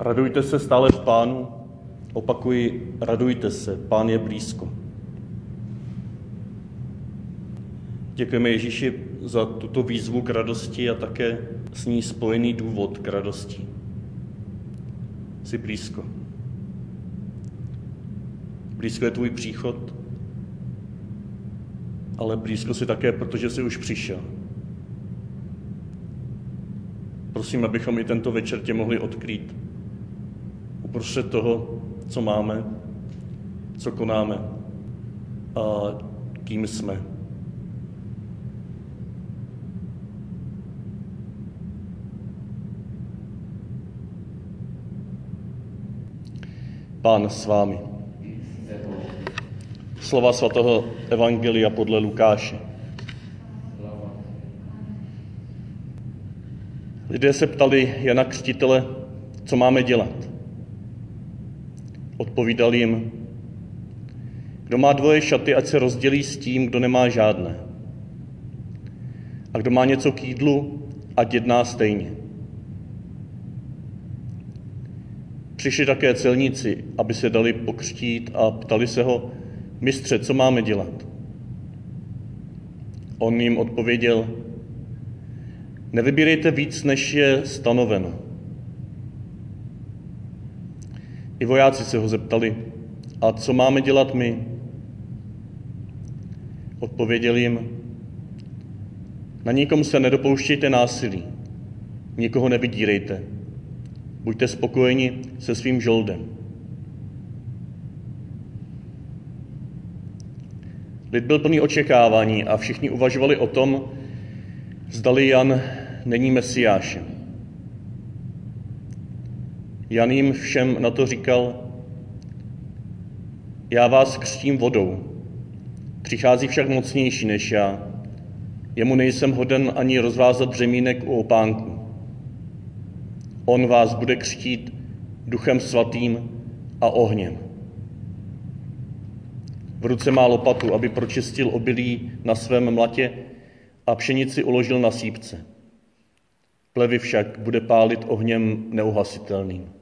Radujte se stále v Pánu. Opakuji, radujte se, Pán je blízko. Děkujeme Ježíši za tuto výzvu k radosti a také s ní spojený důvod k radosti. Jsi blízko. Blízko je tvůj příchod, ale blízko si také, protože jsi už přišel. Prosím, abychom i tento večer tě mohli odkrýt. Uprostřed toho, co máme, co konáme a kým jsme. Pán s vámi. Slova svatého Evangelia podle Lukáše. Lidé se ptali Jana Křtitele, co máme dělat. Odpovídal jim, kdo má dvoje šaty, ať se rozdělí s tím, kdo nemá žádné. A kdo má něco k jídlu, ať jedná stejně. Přišli také celníci, aby se dali pokřtít a ptali se ho, mistře, co máme dělat? On jim odpověděl, nevybírejte víc, než je stanoveno. I vojáci se ho zeptali, a co máme dělat my? Odpověděl jim, na nikom se nedopouštějte násilí, nikoho nevydírejte, buďte spokojeni se svým žoldem. Lid byl plný očekávání a všichni uvažovali o tom, zdali Jan není mesiášem. Jan jim všem na to říkal, já vás křtím vodou, přichází však mocnější než já, jemu nejsem hoden ani rozvázat břemínek u opánku. On vás bude křtít duchem svatým a ohněm. V ruce má lopatu, aby pročistil obilí na svém mlatě a pšenici uložil na sípce. Plevy však bude pálit ohněm neuhasitelným.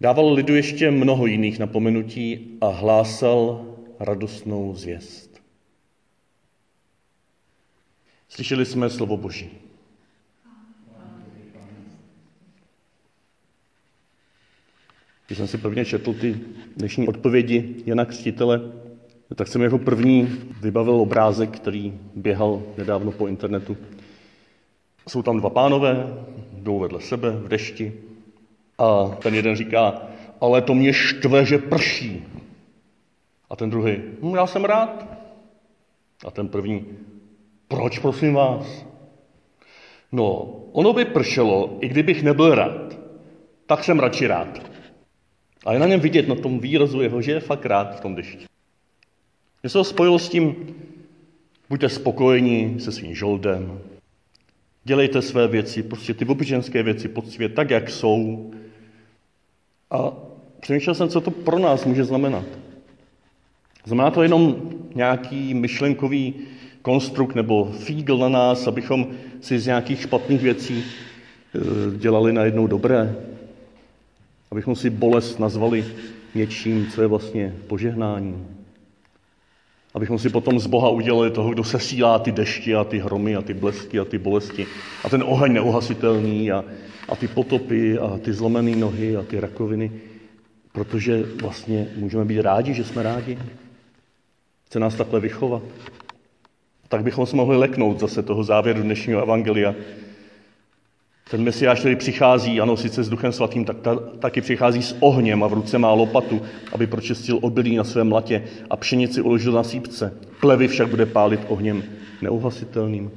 Dával lidu ještě mnoho jiných napomenutí a hlásal radostnou zvěst. Slyšeli jsme slovo Boží. Když jsem si prvně četl ty dnešní odpovědi Jana Křtitele, tak jsem jako první vybavil obrázek, který běhal nedávno po internetu. Jsou tam dva pánové, jdou vedle sebe v dešti a ten jeden říká, ale to mě štve, že prší. A ten druhý, hm, já jsem rád. A ten první, proč prosím vás? No, ono by pršelo, i kdybych nebyl rád. Tak jsem radši rád. A je na něm vidět, na tom výrazu jeho, že je fakt rád v tom dešti. Mě se to spojilo s tím, buďte spokojení se svým žoldem, dělejte své věci, prostě ty obyčenské věci svět tak, jak jsou. A přemýšlel jsem, co to pro nás může znamenat. Znamená to jenom nějaký myšlenkový konstrukt nebo fígl na nás, abychom si z nějakých špatných věcí eh, dělali najednou dobré? Abychom si bolest nazvali něčím, co je vlastně požehnání. Abychom si potom z Boha udělali toho, kdo sesílá ty dešti a ty hromy a ty blesky a ty bolesti a ten oheň neuhasitelný a, a ty potopy a ty zlomené nohy a ty rakoviny, protože vlastně můžeme být rádi, že jsme rádi. Chce nás takhle vychovat. Tak bychom se mohli leknout zase toho závěru dnešního evangelia, ten Mesiáš, který přichází, ano, sice s Duchem Svatým, tak ta, taky přichází s ohněm a v ruce má lopatu, aby pročistil obilí na svém latě a pšenici uložil na sípce. Plevy však bude pálit ohněm neuhasitelným.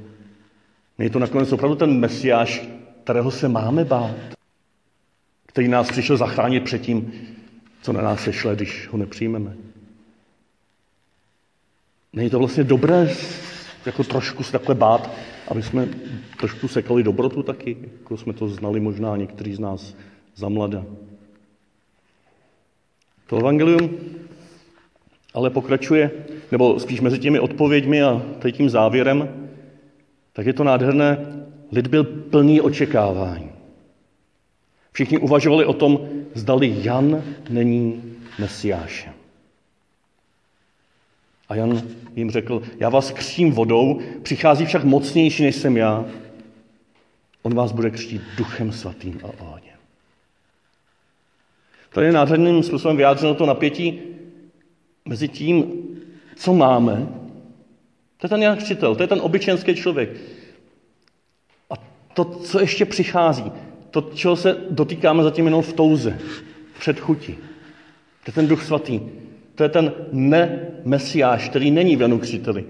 Je to nakonec opravdu ten Mesiáš, kterého se máme bát, který nás přišel zachránit před tím, co na nás sešle, když ho nepřijmeme. Není to vlastně dobré jako trošku se takhle bát, aby jsme trošku sekali dobrotu taky, jako jsme to znali možná někteří z nás za mlada. To evangelium ale pokračuje, nebo spíš mezi těmi odpověďmi a tady tím závěrem, tak je to nádherné. Lid byl plný očekávání. Všichni uvažovali o tom, zdali Jan není Mesiášem. A Jan jim řekl, já vás křtím vodou, přichází však mocnější, než jsem já. On vás bude křtít duchem svatým a ohněm. Tady je nádherným způsobem vyjádřeno to napětí mezi tím, co máme, to je ten Jan Křtitel, to je ten obyčenský člověk. A to, co ještě přichází, to, čeho se dotýkáme zatím jenom v touze, v předchuti. To je ten duch svatý. To je ten ne-mesiáš, který není v Janu Křtiteli.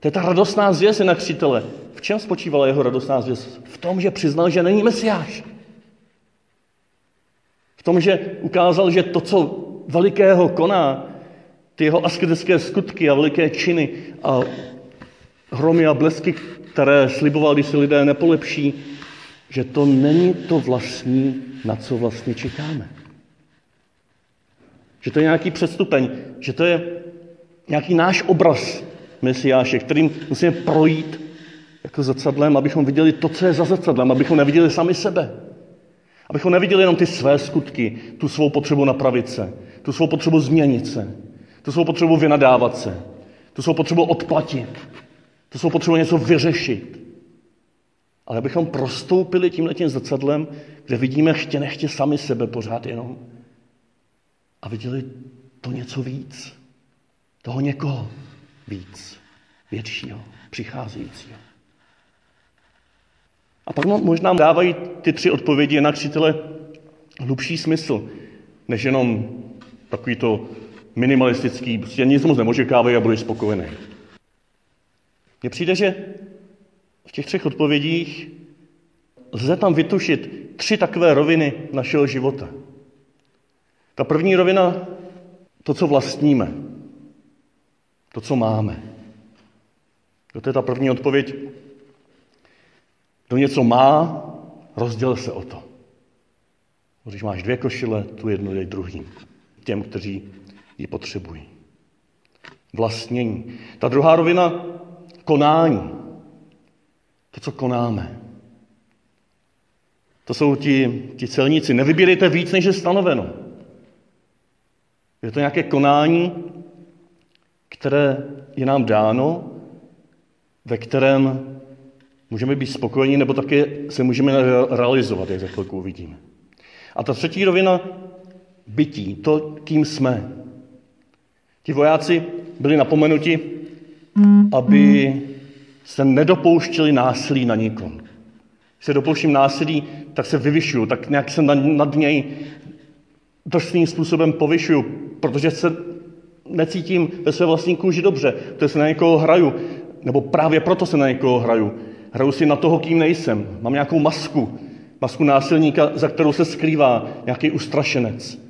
To je ta radostná zvěst na křtitele. V čem spočívala jeho radostná zvěst? V tom, že přiznal, že není mesiáš. V tom, že ukázal, že to, co velikého koná, ty jeho asketické skutky a veliké činy a hromy a blesky, které sliboval, když se lidé nepolepší, že to není to vlastní, na co vlastně čekáme. Že to je nějaký předstupeň, že to je nějaký náš obraz Mesiáše, kterým musíme projít jako zrcadlem, abychom viděli to, co je za zrcadlem, abychom neviděli sami sebe. Abychom neviděli jenom ty své skutky, tu svou potřebu napravit se, tu svou potřebu změnit se, tu svou potřebu vynadávat se, tu svou potřebu odplatit, tu svou potřebu něco vyřešit. Ale abychom prostoupili tímhle tím zrcadlem, kde vidíme chtě nechtě sami sebe pořád jenom a viděli to něco víc, toho někoho víc, většího, přicházejícího. A pak možná dávají ty tři odpovědi na křitele hlubší smysl, než jenom takový to minimalistický, prostě nic moc nemočekávají a budeš spokojený. Mně přijde, že v těch třech odpovědích lze tam vytušit tři takové roviny našeho života. Ta první rovina, to, co vlastníme, to, co máme. To je ta první odpověď. Kdo něco má, rozděl se o to. Když máš dvě košile, tu jednu dej druhým. Těm, kteří ji potřebují. Vlastnění. Ta druhá rovina, konání. To, co konáme. To jsou ti, ti celníci. Nevybírejte víc, než je stanoveno. Je to nějaké konání, které je nám dáno, ve kterém můžeme být spokojení, nebo také se můžeme realizovat, jak za chvilku uvidíme. A ta třetí rovina bytí, to, kým jsme. Ti vojáci byli napomenuti, aby se nedopouštěli násilí na nikom. Když se dopouštím násilí, tak se vyvyšuju, tak nějak se nad něj drsným způsobem povyšuju, protože se necítím ve své vlastní kůži dobře, protože se na někoho hraju, nebo právě proto se na někoho hraju. Hraju si na toho, kým nejsem. Mám nějakou masku, masku násilníka, za kterou se skrývá nějaký ustrašenec.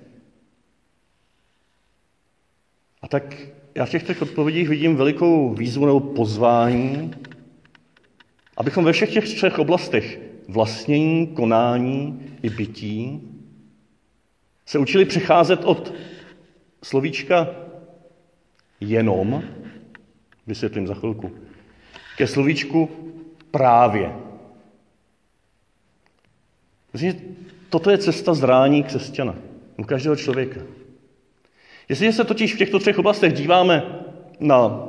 A tak já v těch třech odpovědích vidím velikou výzvu nebo pozvání, abychom ve všech těch třech oblastech vlastnění, konání i bytí se učili přecházet od slovíčka jenom, vysvětlím za chvilku, ke slovíčku právě. Myslím, toto je cesta zrání křesťana, u každého člověka. Jestliže se totiž v těchto třech oblastech díváme na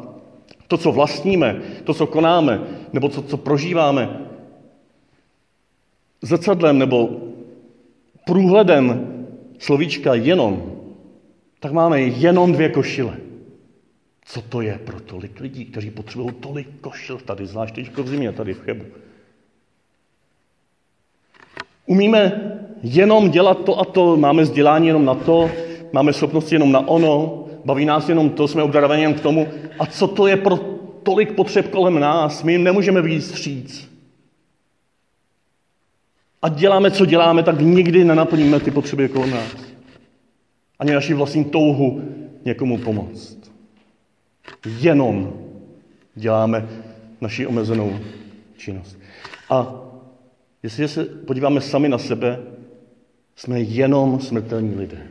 to, co vlastníme, to, co konáme, nebo to, co prožíváme, zrcadlem nebo průhledem slovíčka jenom, tak máme jenom dvě košile. Co to je pro tolik lidí, kteří potřebují tolik košil tady, zvlášť teď v zimě, tady v Chebu. Umíme jenom dělat to a to, máme vzdělání jenom na to, máme schopnosti jenom na ono, baví nás jenom to, jsme obdarovaní jen k tomu. A co to je pro tolik potřeb kolem nás? My jim nemůžeme víc stříc. A děláme, co děláme, tak nikdy nenaplníme ty potřeby kolem nás. Ani naši vlastní touhu někomu pomoct. Jenom děláme naši omezenou činnost. A jestli se podíváme sami na sebe, jsme jenom smrtelní lidé.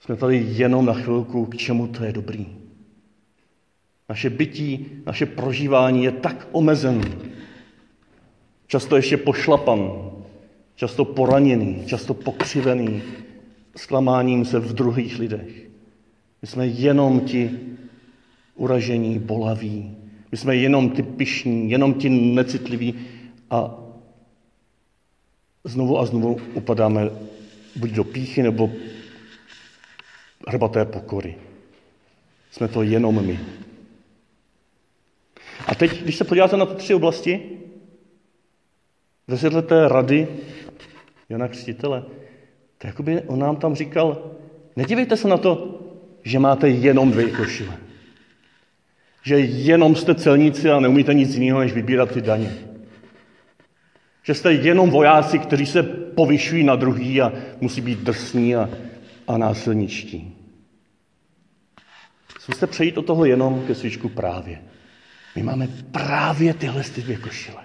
Jsme tady jenom na chvilku, k čemu to je dobrý. Naše bytí, naše prožívání je tak omezené. Často ještě pošlapan. často poraněný, často pokřivený, zklamáním se v druhých lidech. My jsme jenom ti uražení, bolaví. My jsme jenom ty pišní, jenom ti necitliví a znovu a znovu upadáme buď do píchy, nebo hrbaté pokory. Jsme to jenom my. A teď, když se podíváte na ty tři oblasti, ve té rady Jana Křtitele, tak jakoby on nám tam říkal, nedívejte se na to, že máte jenom dvě košile. Že jenom jste celníci a neumíte nic jiného, než vybírat ty daně. Že jste jenom vojáci, kteří se povyšují na druhý a musí být drsní a, a násilničtí. Zkuste přejít od toho jenom ke svíčku právě. My máme právě tyhle ty dvě košile.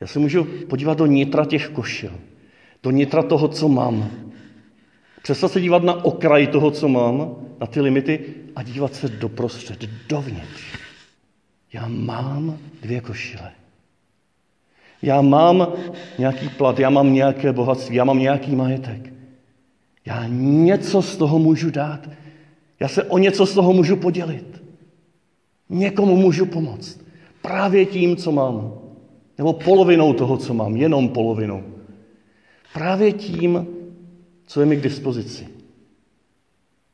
Já se můžu podívat do nitra těch košil, do nitra toho, co mám. Přestat se dívat na okraj toho, co mám, na ty limity a dívat se doprostřed, dovnitř. Já mám dvě košile. Já mám nějaký plat, já mám nějaké bohatství, já mám nějaký majetek. Já něco z toho můžu dát. Já se o něco z toho můžu podělit. Někomu můžu pomoct. Právě tím, co mám. Nebo polovinou toho, co mám. Jenom polovinou. Právě tím, co je mi k dispozici.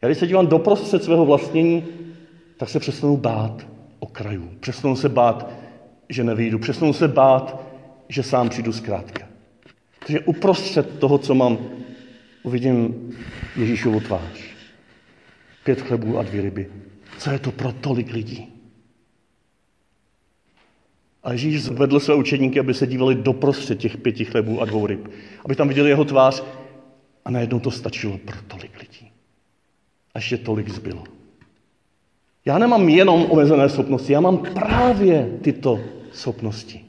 Já když se dívám doprostřed svého vlastnění, tak se přestanu bát okrajů. Přestanu se bát, že nevyjdu. Přestanu se bát, že sám přijdu zkrátka. Takže uprostřed toho, co mám, uvidím Ježíšovu tvář. Pět chlebů a dvě ryby. Co je to pro tolik lidí? A Ježíš zvedl své učedníky, aby se dívali doprostřed těch pěti chlebů a dvou ryb. Aby tam viděli jeho tvář a najednou to stačilo pro tolik lidí. A ještě tolik zbylo. Já nemám jenom omezené schopnosti, já mám právě tyto schopnosti.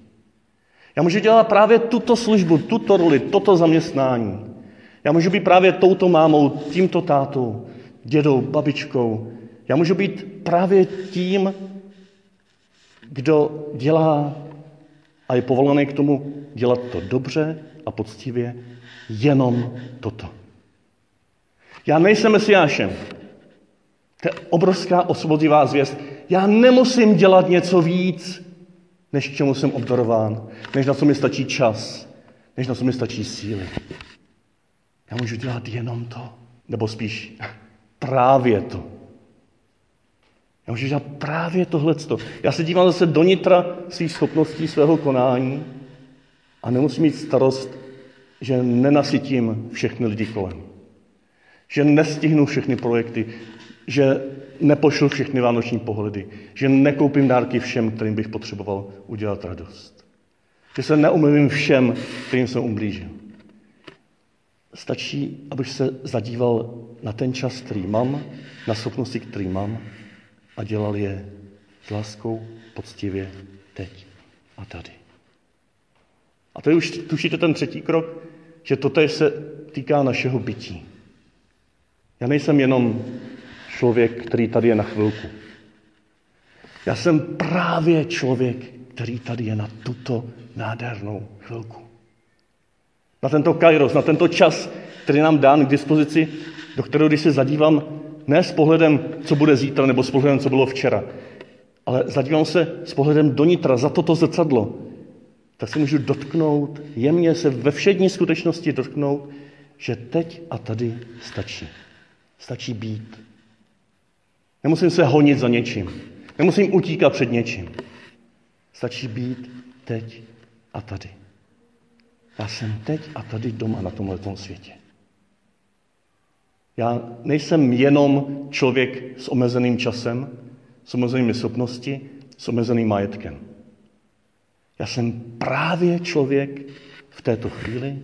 Já můžu dělat právě tuto službu, tuto roli, toto zaměstnání. Já můžu být právě touto mámou, tímto tátou, dědou, babičkou. Já můžu být právě tím, kdo dělá a je povolaný k tomu dělat to dobře a poctivě, jenom toto. Já nejsem mesiášem. To je obrovská osvobodivá zvěst. Já nemusím dělat něco víc, než čemu jsem obdarován, než na co mi stačí čas, než na co mi stačí síly. Já můžu dělat jenom to, nebo spíš právě to. Já můžu dělat právě tohleto. Já se dívám zase do nitra svých schopností, svého konání a nemusím mít starost, že nenasytím všechny lidi kolem. Že nestihnu všechny projekty, že nepošlu všechny vánoční pohledy, že nekoupím dárky všem, kterým bych potřeboval udělat radost. Že se neumluvím všem, kterým jsem umblížil. Stačí, abych se zadíval na ten čas, který mám, na schopnosti, který mám a dělal je s láskou, poctivě, teď a tady. A to je už tušíte ten třetí krok, že toto se týká našeho bytí. Já nejsem jenom člověk, který tady je na chvilku. Já jsem právě člověk, který tady je na tuto nádhernou chvilku. Na tento kairos, na tento čas, který nám dán k dispozici, do kterého, když se zadívám, ne s pohledem, co bude zítra, nebo s pohledem, co bylo včera, ale zadívám se s pohledem do nitra, za toto zrcadlo, tak se můžu dotknout, jemně se ve všední skutečnosti dotknout, že teď a tady stačí. Stačí být. Nemusím se honit za něčím. Nemusím utíkat před něčím. Stačí být teď a tady. Já jsem teď a tady doma na tomhle světě. Já nejsem jenom člověk s omezeným časem, s omezenými schopnosti, s omezeným majetkem. Já jsem právě člověk v této chvíli,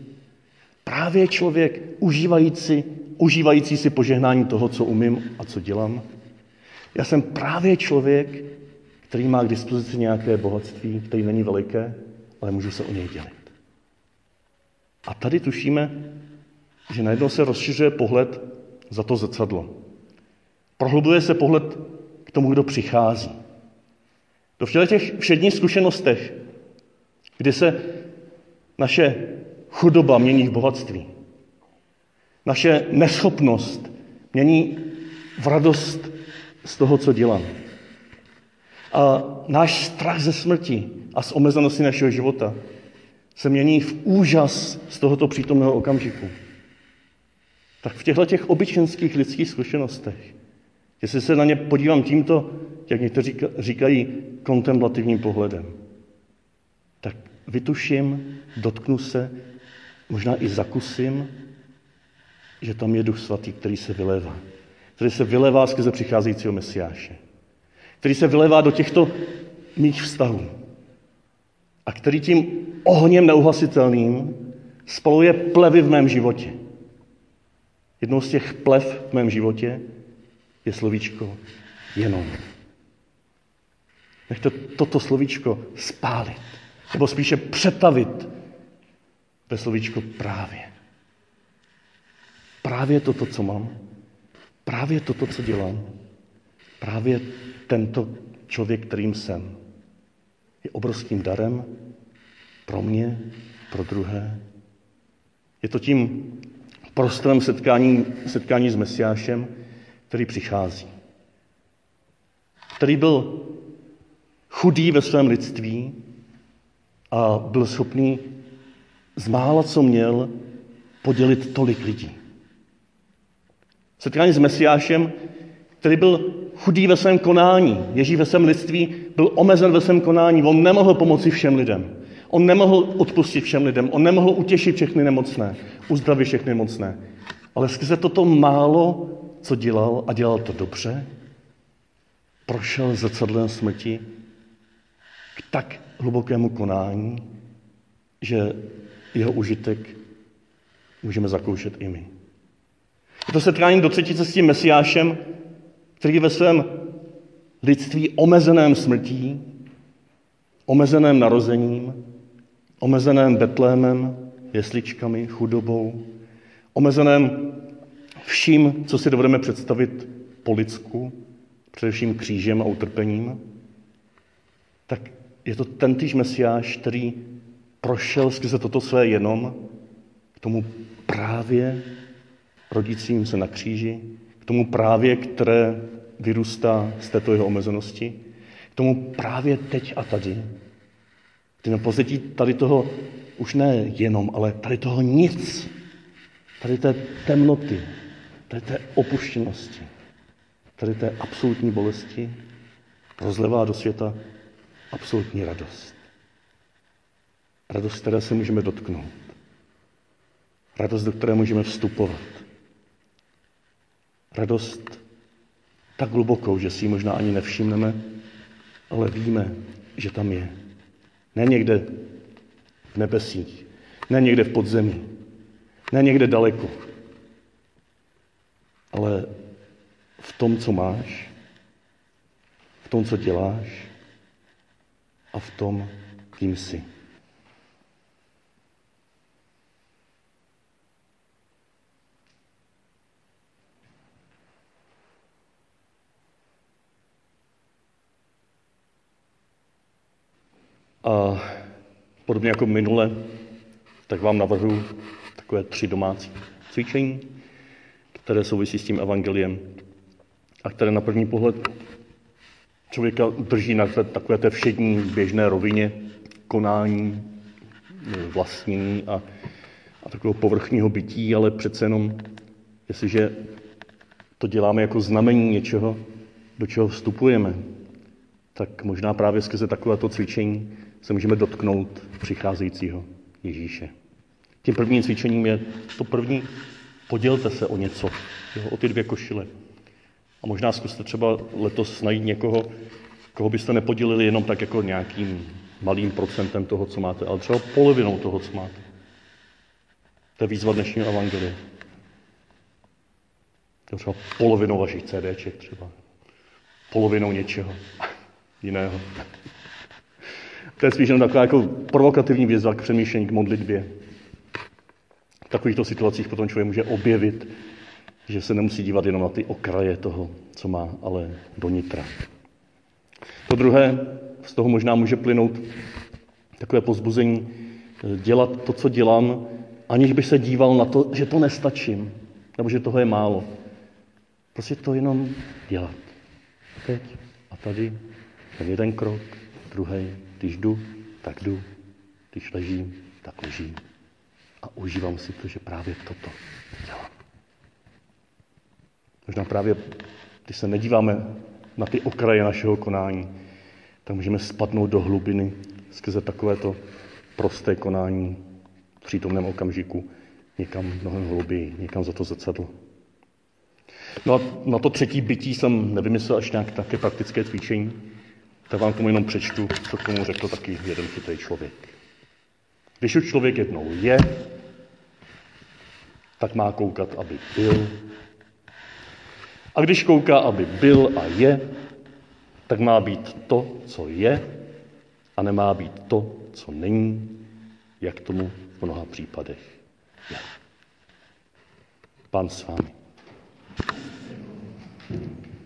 právě člověk užívající, užívající si požehnání toho, co umím a co dělám. Já jsem právě člověk, který má k dispozici nějaké bohatství, který není veliké, ale můžu se o něj dělit. A tady tušíme, že najednou se rozšiřuje pohled za to zrcadlo. Prohlubuje se pohled k tomu, kdo přichází. Do, no, v těch všedních zkušenostech, kdy se Naše chudoba mění v bohatství. Naše neschopnost mění v radost z toho, co dělám. A náš strach ze smrti a z omezenosti našeho života se mění v úžas z tohoto přítomného okamžiku. Tak v těchto těch obyčenských lidských zkušenostech, jestli se na ně podívám tímto, jak někteří říkají, kontemplativním pohledem, tak vytuším, dotknu se, možná i zakusím, že tam je Duch Svatý, který se vylévá. Který se vylévá skrze přicházejícího Mesiáše. Který se vylévá do těchto mých vztahů. A který tím ohněm neuhasitelným spaluje plevy v mém životě. Jednou z těch plev v mém životě je slovíčko jenom. Nechte toto slovíčko spálit, nebo spíše přetavit ve slovíčko právě. Právě toto, co mám, právě toto, co dělám, právě tento člověk, kterým jsem, je obrovským darem pro mě, pro druhé. Je to tím prostorem setkání, setkání s Mesiášem, který přichází. Který byl chudý ve svém lidství a byl schopný z mála, co měl, podělit tolik lidí. Setkání s Mesiášem, který byl chudý ve svém konání. Ježíš ve svém lidství byl omezen ve svém konání. On nemohl pomoci všem lidem. On nemohl odpustit všem lidem. On nemohl utěšit všechny nemocné, uzdravit všechny nemocné. Ale skrze toto málo, co dělal, a dělal to dobře, prošel zrcadlem smrti k tak hlubokému konání, že jeho užitek můžeme zakoušet i my. Je to setkání do třetice s tím Mesiášem, který ve svém lidství omezeném smrtí, omezeném narozením, omezeném Betlémem, jesličkami, chudobou, omezeném vším, co si dovedeme představit po lidsku, především křížem a utrpením, tak je to tentýž Mesiáš, který prošel skrze toto své jenom k tomu právě rodícím se na kříži, k tomu právě, které vyrůstá z této jeho omezenosti, k tomu právě teď a tady, na pozadí tady toho už ne jenom, ale tady toho nic, tady té temnoty, tady té opuštěnosti, tady té absolutní bolesti, rozlevá do světa absolutní radost. Radost, které se můžeme dotknout. Radost, do které můžeme vstupovat. Radost tak hlubokou, že si ji možná ani nevšimneme, ale víme, že tam je. Ne někde v nebesích, ne někde v podzemí, ne někde daleko, ale v tom, co máš, v tom, co děláš a v tom, kým jsi. A podobně jako minule, tak vám navrhu takové tři domácí cvičení, které souvisí s tím evangeliem a které na první pohled člověka drží na takové té všední běžné rovině konání, vlastnění a, a takového povrchního bytí, ale přece jenom, jestliže to děláme jako znamení něčeho, do čeho vstupujeme, tak možná právě skrze takovéto cvičení se můžeme dotknout přicházejícího Ježíše. Tím prvním cvičením je to první, podělte se o něco, jo, o ty dvě košile. A možná zkuste třeba letos najít někoho, koho byste nepodělili jenom tak jako nějakým malým procentem toho, co máte, ale třeba polovinou toho, co máte. To je výzva dnešního evangelia. To třeba polovinou vašich CDček třeba. Polovinou něčeho jiného. To je spíš jenom taková jako provokativní výzva k přemýšlení, k modlitbě. V takovýchto situacích potom člověk může objevit, že se nemusí dívat jenom na ty okraje toho, co má, ale do nitra. To druhé, z toho možná může plynout takové pozbuzení, dělat to, co dělám, aniž bych se díval na to, že to nestačím, nebo že toho je málo. Prostě to jenom dělat. Teď a tady, ten jeden krok, druhý, když jdu, tak jdu, když ležím, tak ležím. A užívám si to, že právě toto dělám. Možná právě, když se nedíváme na ty okraje našeho konání, tak můžeme spadnout do hlubiny skrze takovéto prosté konání v přítomném okamžiku někam mnohem hlouběji, někam za to zrcadlo. No a na to třetí bytí jsem nevymyslel až nějak také praktické cvičení, tak vám tomu jenom přečtu, co tomu řekl taky jeden chytrý člověk. Když už člověk jednou je, tak má koukat, aby byl. A když kouká, aby byl a je, tak má být to, co je, a nemá být to, co není, jak tomu v mnoha případech je. Pán s vámi.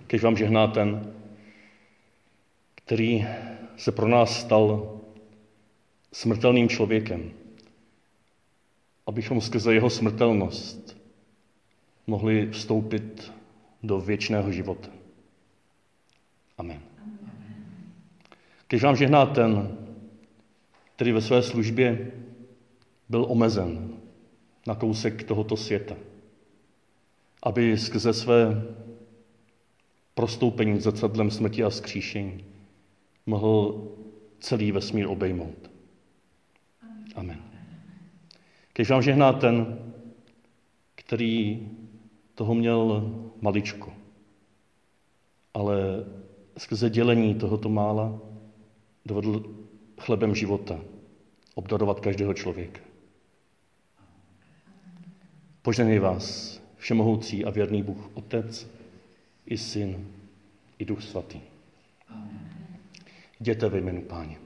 Kež vám žehná ten, který se pro nás stal smrtelným člověkem, abychom skrze jeho smrtelnost mohli vstoupit do věčného života. Amen. Kež vám žehná ten, který ve své službě byl omezen na kousek tohoto světa, aby skrze své prostoupení zrcadlem smrti a skříšení mohl celý vesmír obejmout. Amen. Kež vám žehná ten, který toho měl maličko, ale skrze dělení tohoto mála dovedl chlebem života obdarovat každého člověka. Poženej vás, všemohoucí a věrný Bůh, Otec i Syn i Duch Svatý. Jděte ve jménu páně.